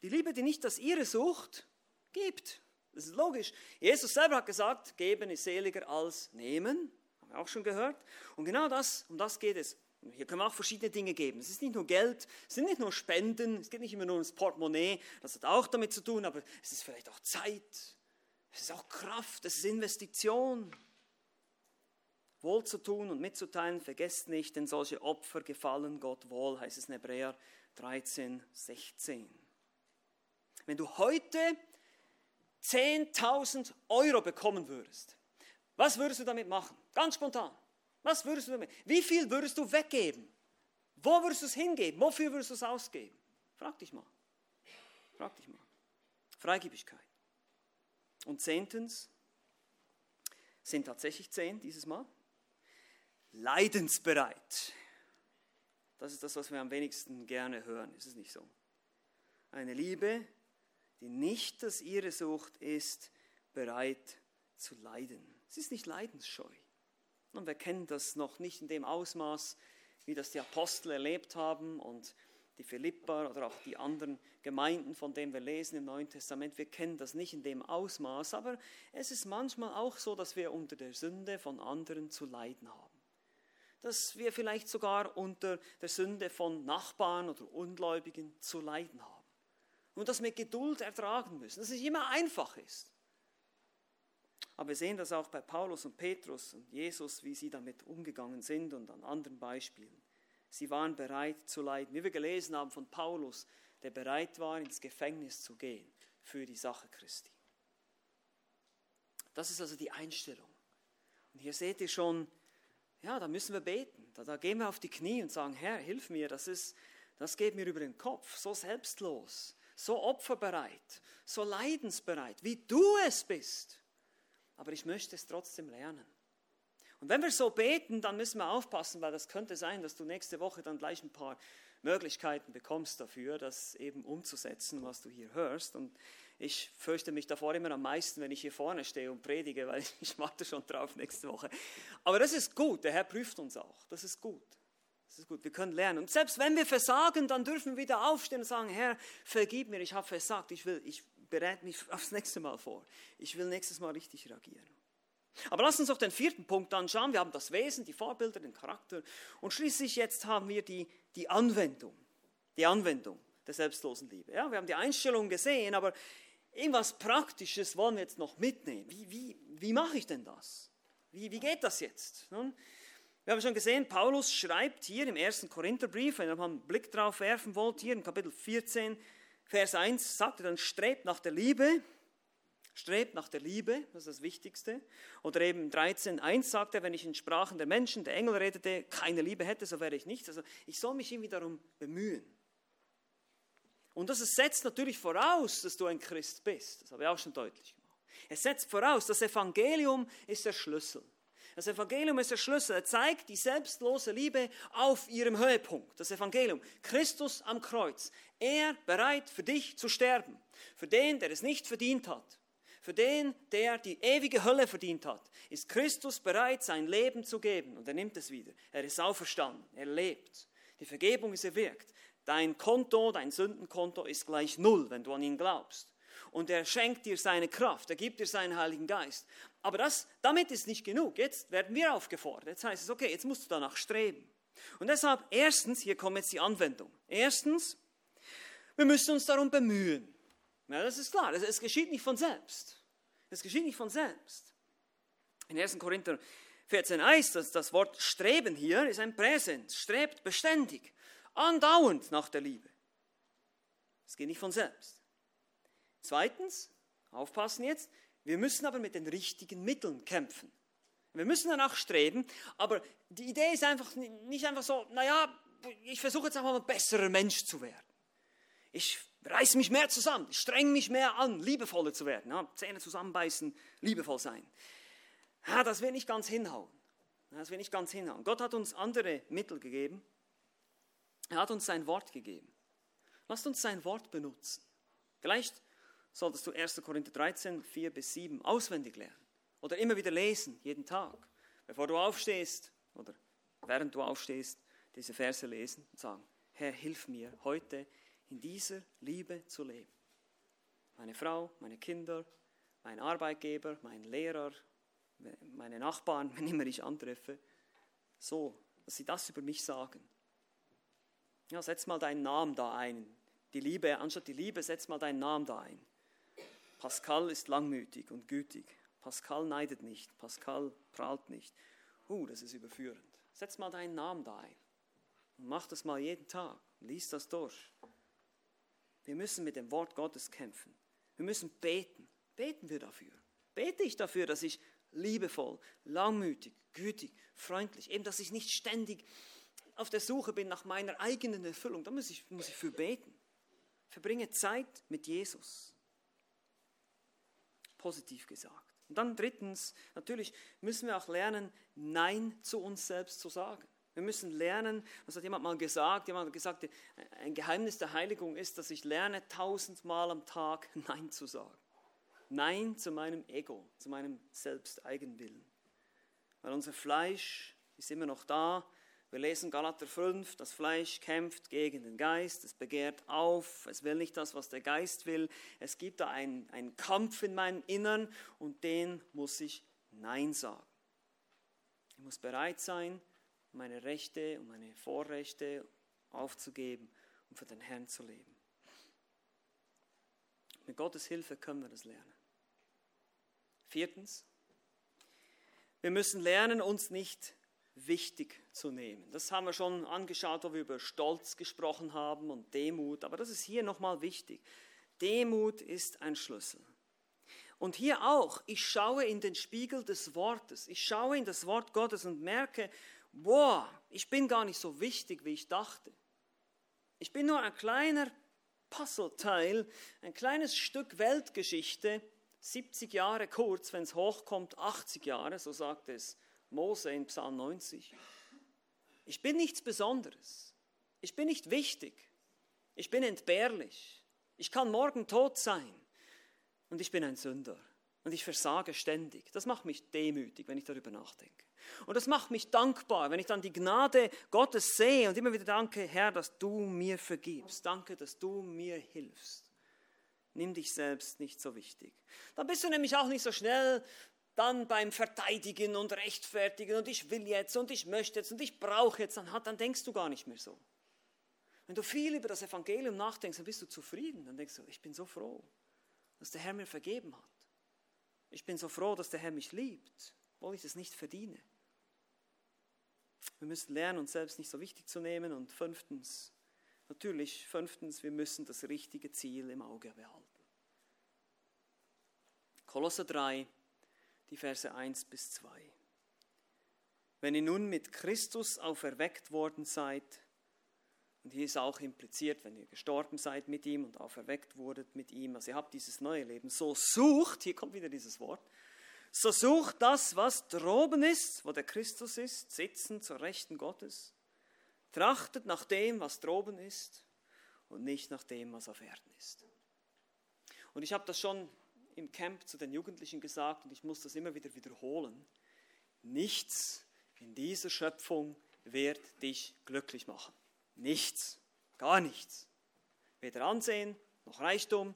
Die Liebe, die nicht das ihre sucht, gibt. Das ist logisch. Jesus selber hat gesagt, geben ist seliger als nehmen. Haben wir auch schon gehört. Und genau das, um das geht es. Hier können wir auch verschiedene Dinge geben. Es ist nicht nur Geld, es sind nicht nur Spenden, es geht nicht immer nur ums Portemonnaie, das hat auch damit zu tun, aber es ist vielleicht auch Zeit, es ist auch Kraft, es ist Investition. Wohl zu tun und mitzuteilen, vergesst nicht, denn solche Opfer gefallen Gott wohl, heißt es in Hebräer 13, 16. Wenn du heute 10.000 Euro bekommen würdest, was würdest du damit machen? Ganz spontan. Was würdest du damit? Wie viel würdest du weggeben? Wo würdest du es hingeben? Wofür würdest du es ausgeben? Frag dich mal. Frag dich mal. Freigebigkeit. Und zehntens, sind tatsächlich zehn dieses Mal, leidensbereit. Das ist das, was wir am wenigsten gerne hören. Ist es nicht so? Eine Liebe, die nicht das ihre sucht, ist bereit zu leiden. Sie ist nicht leidensscheu. Und wir kennen das noch nicht in dem Ausmaß, wie das die Apostel erlebt haben und die Philipper oder auch die anderen Gemeinden, von denen wir lesen im Neuen Testament. Wir kennen das nicht in dem Ausmaß, aber es ist manchmal auch so, dass wir unter der Sünde von anderen zu leiden haben. Dass wir vielleicht sogar unter der Sünde von Nachbarn oder Ungläubigen zu leiden haben und das mit Geduld ertragen müssen, dass es nicht immer einfach ist. Aber wir sehen das auch bei Paulus und Petrus und Jesus, wie sie damit umgegangen sind und an anderen Beispielen. Sie waren bereit zu leiden. Wie wir gelesen haben von Paulus, der bereit war, ins Gefängnis zu gehen für die Sache Christi. Das ist also die Einstellung. Und hier seht ihr schon, ja, da müssen wir beten. Da, da gehen wir auf die Knie und sagen, Herr, hilf mir, das, ist, das geht mir über den Kopf, so selbstlos so opferbereit, so leidensbereit, wie du es bist. Aber ich möchte es trotzdem lernen. Und wenn wir so beten, dann müssen wir aufpassen, weil das könnte sein, dass du nächste Woche dann gleich ein paar Möglichkeiten bekommst dafür, das eben umzusetzen, was du hier hörst. Und ich fürchte mich davor immer am meisten, wenn ich hier vorne stehe und predige, weil ich warte schon drauf nächste Woche. Aber das ist gut, der Herr prüft uns auch, das ist gut. Das ist gut, wir können lernen. Und selbst wenn wir versagen, dann dürfen wir wieder aufstehen und sagen, Herr, vergib mir, ich habe versagt, ich, will, ich bereite mich aufs nächste Mal vor. Ich will nächstes Mal richtig reagieren. Aber lass uns auch den vierten Punkt anschauen. Wir haben das Wesen, die Vorbilder, den Charakter. Und schließlich jetzt haben wir die, die Anwendung. Die Anwendung der selbstlosen Liebe. Ja, wir haben die Einstellung gesehen, aber irgendwas Praktisches wollen wir jetzt noch mitnehmen. Wie, wie, wie mache ich denn das? Wie, wie geht das jetzt? Nun, wir haben schon gesehen, Paulus schreibt hier im ersten Korintherbrief, wenn ihr mal einen Blick drauf werfen wollt, hier in Kapitel 14, Vers 1, sagt er dann, strebt nach der Liebe, strebt nach der Liebe, das ist das Wichtigste. Oder eben 13.1 sagt er, wenn ich in Sprachen der Menschen, der Engel redete, keine Liebe hätte, so wäre ich nichts. Also ich soll mich irgendwie darum bemühen. Und das setzt natürlich voraus, dass du ein Christ bist. Das habe ich auch schon deutlich gemacht. Es setzt voraus, das Evangelium ist der Schlüssel. Das Evangelium ist der Schlüssel. Er zeigt die selbstlose Liebe auf ihrem Höhepunkt. Das Evangelium. Christus am Kreuz. Er bereit für dich zu sterben. Für den, der es nicht verdient hat. Für den, der die ewige Hölle verdient hat, ist Christus bereit, sein Leben zu geben. Und er nimmt es wieder. Er ist auferstanden. Er lebt. Die Vergebung ist erwirkt. Dein Konto, dein Sündenkonto ist gleich null, wenn du an ihn glaubst und er schenkt dir seine Kraft, er gibt dir seinen Heiligen Geist. Aber das, damit ist nicht genug. Jetzt werden wir aufgefordert. Jetzt heißt es, okay, jetzt musst du danach streben. Und deshalb, erstens, hier kommt jetzt die Anwendung. Erstens, wir müssen uns darum bemühen. Ja, das ist klar, es geschieht nicht von selbst. Es geschieht nicht von selbst. In 1. Korinther 14 heißt das, das Wort streben hier ist ein Präsens, strebt beständig, andauernd nach der Liebe. Es geht nicht von selbst. Zweitens, aufpassen jetzt, wir müssen aber mit den richtigen Mitteln kämpfen. Wir müssen danach streben, aber die Idee ist einfach nicht einfach so, naja, ich versuche jetzt einfach mal ein besserer Mensch zu werden. Ich reiße mich mehr zusammen, streng mich mehr an, liebevoller zu werden. Ja, Zähne zusammenbeißen, liebevoll sein. Ja, das wird nicht ganz hinhauen. Das wird nicht ganz hinhauen. Gott hat uns andere Mittel gegeben. Er hat uns sein Wort gegeben. Lasst uns sein Wort benutzen. Vielleicht solltest du 1. Korinther 13, 4 bis 7 auswendig lernen. Oder immer wieder lesen, jeden Tag. Bevor du aufstehst oder während du aufstehst, diese Verse lesen und sagen, Herr, hilf mir heute in dieser Liebe zu leben. Meine Frau, meine Kinder, mein Arbeitgeber, mein Lehrer, meine Nachbarn, wenn immer ich antreffe, so, dass sie das über mich sagen. Ja, setz mal deinen Namen da ein. Die Liebe, anstatt die Liebe, setz mal deinen Namen da ein. Pascal ist langmütig und gütig. Pascal neidet nicht. Pascal prahlt nicht. Uh, das ist überführend. Setz mal deinen Namen da ein. Und mach das mal jeden Tag. Lies das durch. Wir müssen mit dem Wort Gottes kämpfen. Wir müssen beten. Beten wir dafür. Bete ich dafür, dass ich liebevoll, langmütig, gütig, freundlich, eben, dass ich nicht ständig auf der Suche bin nach meiner eigenen Erfüllung. Da muss ich, muss ich für beten. Verbringe Zeit mit Jesus. Positiv gesagt. Und dann drittens, natürlich müssen wir auch lernen, Nein zu uns selbst zu sagen. Wir müssen lernen, was hat jemand mal gesagt, jemand hat gesagt, ein Geheimnis der Heiligung ist, dass ich lerne, tausendmal am Tag Nein zu sagen. Nein zu meinem Ego, zu meinem Selbsteigenwillen. Weil unser Fleisch ist immer noch da. Wir lesen Galater 5, das Fleisch kämpft gegen den Geist, es begehrt auf, es will nicht das, was der Geist will. Es gibt da einen, einen Kampf in meinem Innern und den muss ich Nein sagen. Ich muss bereit sein, meine Rechte und meine Vorrechte aufzugeben und für den Herrn zu leben. Mit Gottes Hilfe können wir das lernen. Viertens, wir müssen lernen, uns nicht wichtig zu nehmen. Das haben wir schon angeschaut, wo wir über Stolz gesprochen haben und Demut, aber das ist hier nochmal wichtig. Demut ist ein Schlüssel. Und hier auch, ich schaue in den Spiegel des Wortes, ich schaue in das Wort Gottes und merke, boah, ich bin gar nicht so wichtig, wie ich dachte. Ich bin nur ein kleiner Puzzleteil, ein kleines Stück Weltgeschichte, 70 Jahre kurz, wenn es hochkommt, 80 Jahre, so sagt es Mose in Psalm 90. Ich bin nichts Besonderes. Ich bin nicht wichtig. Ich bin entbehrlich. Ich kann morgen tot sein. Und ich bin ein Sünder. Und ich versage ständig. Das macht mich demütig, wenn ich darüber nachdenke. Und das macht mich dankbar, wenn ich dann die Gnade Gottes sehe und immer wieder danke, Herr, dass du mir vergibst. Danke, dass du mir hilfst. Nimm dich selbst nicht so wichtig. Dann bist du nämlich auch nicht so schnell dann beim Verteidigen und Rechtfertigen und ich will jetzt und ich möchte jetzt und ich brauche jetzt, dann, dann denkst du gar nicht mehr so. Wenn du viel über das Evangelium nachdenkst, dann bist du zufrieden. Dann denkst du, ich bin so froh, dass der Herr mir vergeben hat. Ich bin so froh, dass der Herr mich liebt, obwohl ich es nicht verdiene. Wir müssen lernen, uns selbst nicht so wichtig zu nehmen. Und fünftens, natürlich, fünftens, wir müssen das richtige Ziel im Auge behalten. Kolosser 3, die Verse 1 bis 2. Wenn ihr nun mit Christus auferweckt worden seid, und hier ist auch impliziert, wenn ihr gestorben seid mit ihm und auferweckt wurdet mit ihm, also ihr habt dieses neue Leben, so sucht, hier kommt wieder dieses Wort, so sucht das, was droben ist, wo der Christus ist, sitzen zur Rechten Gottes. Trachtet nach dem, was droben ist und nicht nach dem, was auf Erden ist. Und ich habe das schon im Camp zu den Jugendlichen gesagt und ich muss das immer wieder wiederholen. Nichts in dieser Schöpfung wird dich glücklich machen. Nichts, gar nichts. Weder Ansehen, noch Reichtum,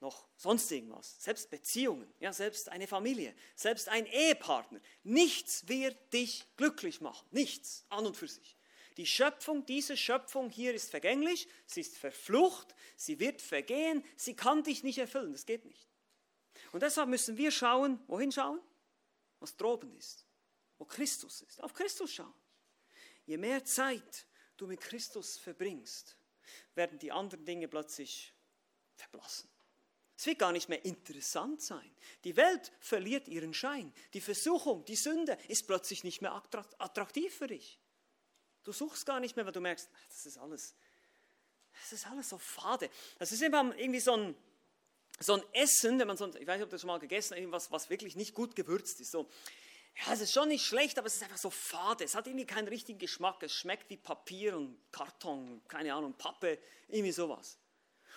noch sonst irgendwas. Selbst Beziehungen, ja, selbst eine Familie, selbst ein Ehepartner. Nichts wird dich glücklich machen. Nichts an und für sich. Die Schöpfung, diese Schöpfung hier ist vergänglich, sie ist verflucht, sie wird vergehen, sie kann dich nicht erfüllen, das geht nicht. Und deshalb müssen wir schauen, wohin schauen? Was droben ist, wo Christus ist. Auf Christus schauen. Je mehr Zeit du mit Christus verbringst, werden die anderen Dinge plötzlich verblassen. Es wird gar nicht mehr interessant sein. Die Welt verliert ihren Schein. Die Versuchung, die Sünde ist plötzlich nicht mehr attraktiv für dich. Du suchst gar nicht mehr, weil du merkst, das ist alles, das ist alles so fade. Das ist immer irgendwie so ein, so ein Essen, wenn man so, ich weiß nicht, ob das schon mal gegessen hast, was, was wirklich nicht gut gewürzt ist. So, ja, es ist schon nicht schlecht, aber es ist einfach so fade. Es hat irgendwie keinen richtigen Geschmack. Es schmeckt wie Papier und Karton, keine Ahnung, Pappe, irgendwie sowas.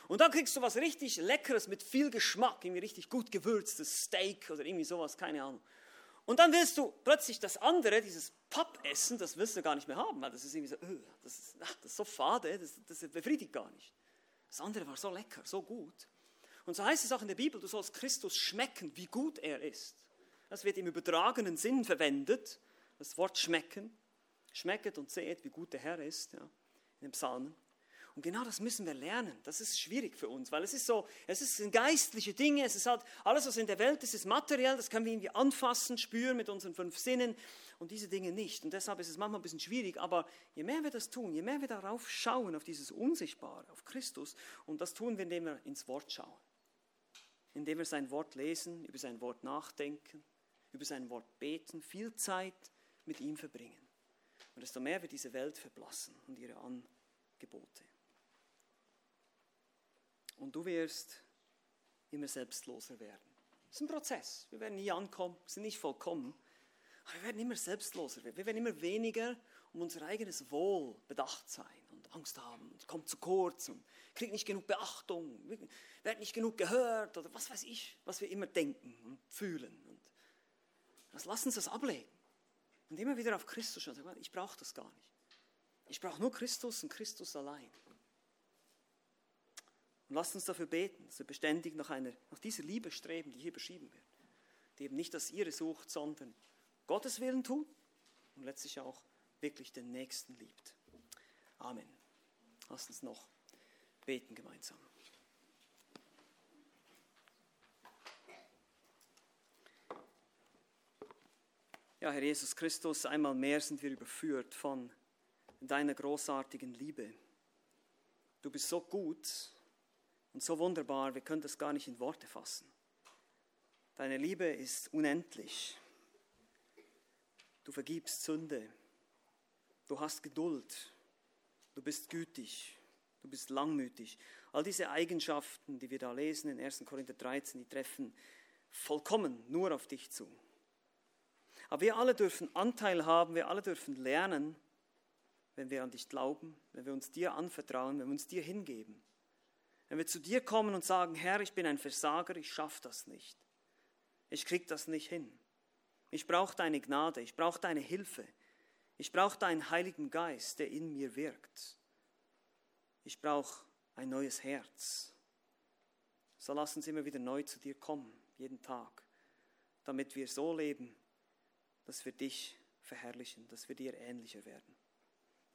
Und dann kriegst du was richtig Leckeres mit viel Geschmack, irgendwie richtig gut gewürztes Steak oder irgendwie sowas, keine Ahnung. Und dann willst du plötzlich das andere, dieses Pappessen, das willst du gar nicht mehr haben, weil das ist irgendwie so, öh, das, ist, ach, das ist so fade, das, das befriedigt gar nicht. Das andere war so lecker, so gut. Und so heißt es auch in der Bibel, du sollst Christus schmecken, wie gut er ist. Das wird im übertragenen Sinn verwendet, das Wort schmecken. Schmecket und seht, wie gut der Herr ist, ja, in den Psalmen. Und genau das müssen wir lernen. Das ist schwierig für uns, weil es ist so, es sind geistliche Dinge, es ist halt alles, was in der Welt ist, ist materiell, das können wir irgendwie anfassen, spüren mit unseren fünf Sinnen und diese Dinge nicht. Und deshalb ist es manchmal ein bisschen schwierig, aber je mehr wir das tun, je mehr wir darauf schauen, auf dieses Unsichtbare, auf Christus, und das tun wir, indem wir ins Wort schauen, indem wir sein Wort lesen, über sein Wort nachdenken, über sein Wort beten, viel Zeit mit ihm verbringen. Und desto mehr wir diese Welt verblassen und ihre Angebote. Und du wirst immer selbstloser werden. Das ist ein Prozess. Wir werden nie ankommen, wir sind nicht vollkommen. Aber wir werden immer selbstloser werden. Wir werden immer weniger um unser eigenes Wohl bedacht sein Angst haben. Ich komme zu kurz und kriege nicht genug Beachtung, werde nicht genug gehört oder was weiß ich, was wir immer denken und fühlen. Und das lass uns das ablegen. Und immer wieder auf Christus schauen. Ich brauche das gar nicht. Ich brauche nur Christus und Christus allein. Und lasst uns dafür beten, dass wir beständig nach, einer, nach dieser Liebe streben, die hier beschrieben wird. Die eben nicht das ihre sucht, sondern Gottes Willen tut und letztlich auch wirklich den Nächsten liebt. Amen. Lasst uns noch beten gemeinsam. Ja, Herr Jesus Christus, einmal mehr sind wir überführt von deiner großartigen Liebe. Du bist so gut und so wunderbar, wir können das gar nicht in Worte fassen. Deine Liebe ist unendlich. Du vergibst Sünde. Du hast Geduld. Du bist gütig. Du bist langmütig. All diese Eigenschaften, die wir da lesen in 1. Korinther 13, die treffen vollkommen nur auf dich zu. Aber wir alle dürfen Anteil haben, wir alle dürfen lernen, wenn wir an dich glauben, wenn wir uns dir anvertrauen, wenn wir uns dir hingeben. Wenn wir zu dir kommen und sagen, Herr, ich bin ein Versager, ich schaffe das nicht. Ich kriege das nicht hin. Ich brauche deine Gnade, ich brauche deine Hilfe. Ich brauche deinen Heiligen Geist, der in mir wirkt. Ich brauche ein neues Herz. So lass uns immer wieder neu zu dir kommen, jeden Tag, damit wir so leben, dass wir dich verherrlichen, dass wir dir ähnlicher werden.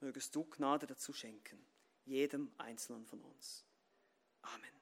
Mögest du Gnade dazu schenken, jedem Einzelnen von uns. Amen.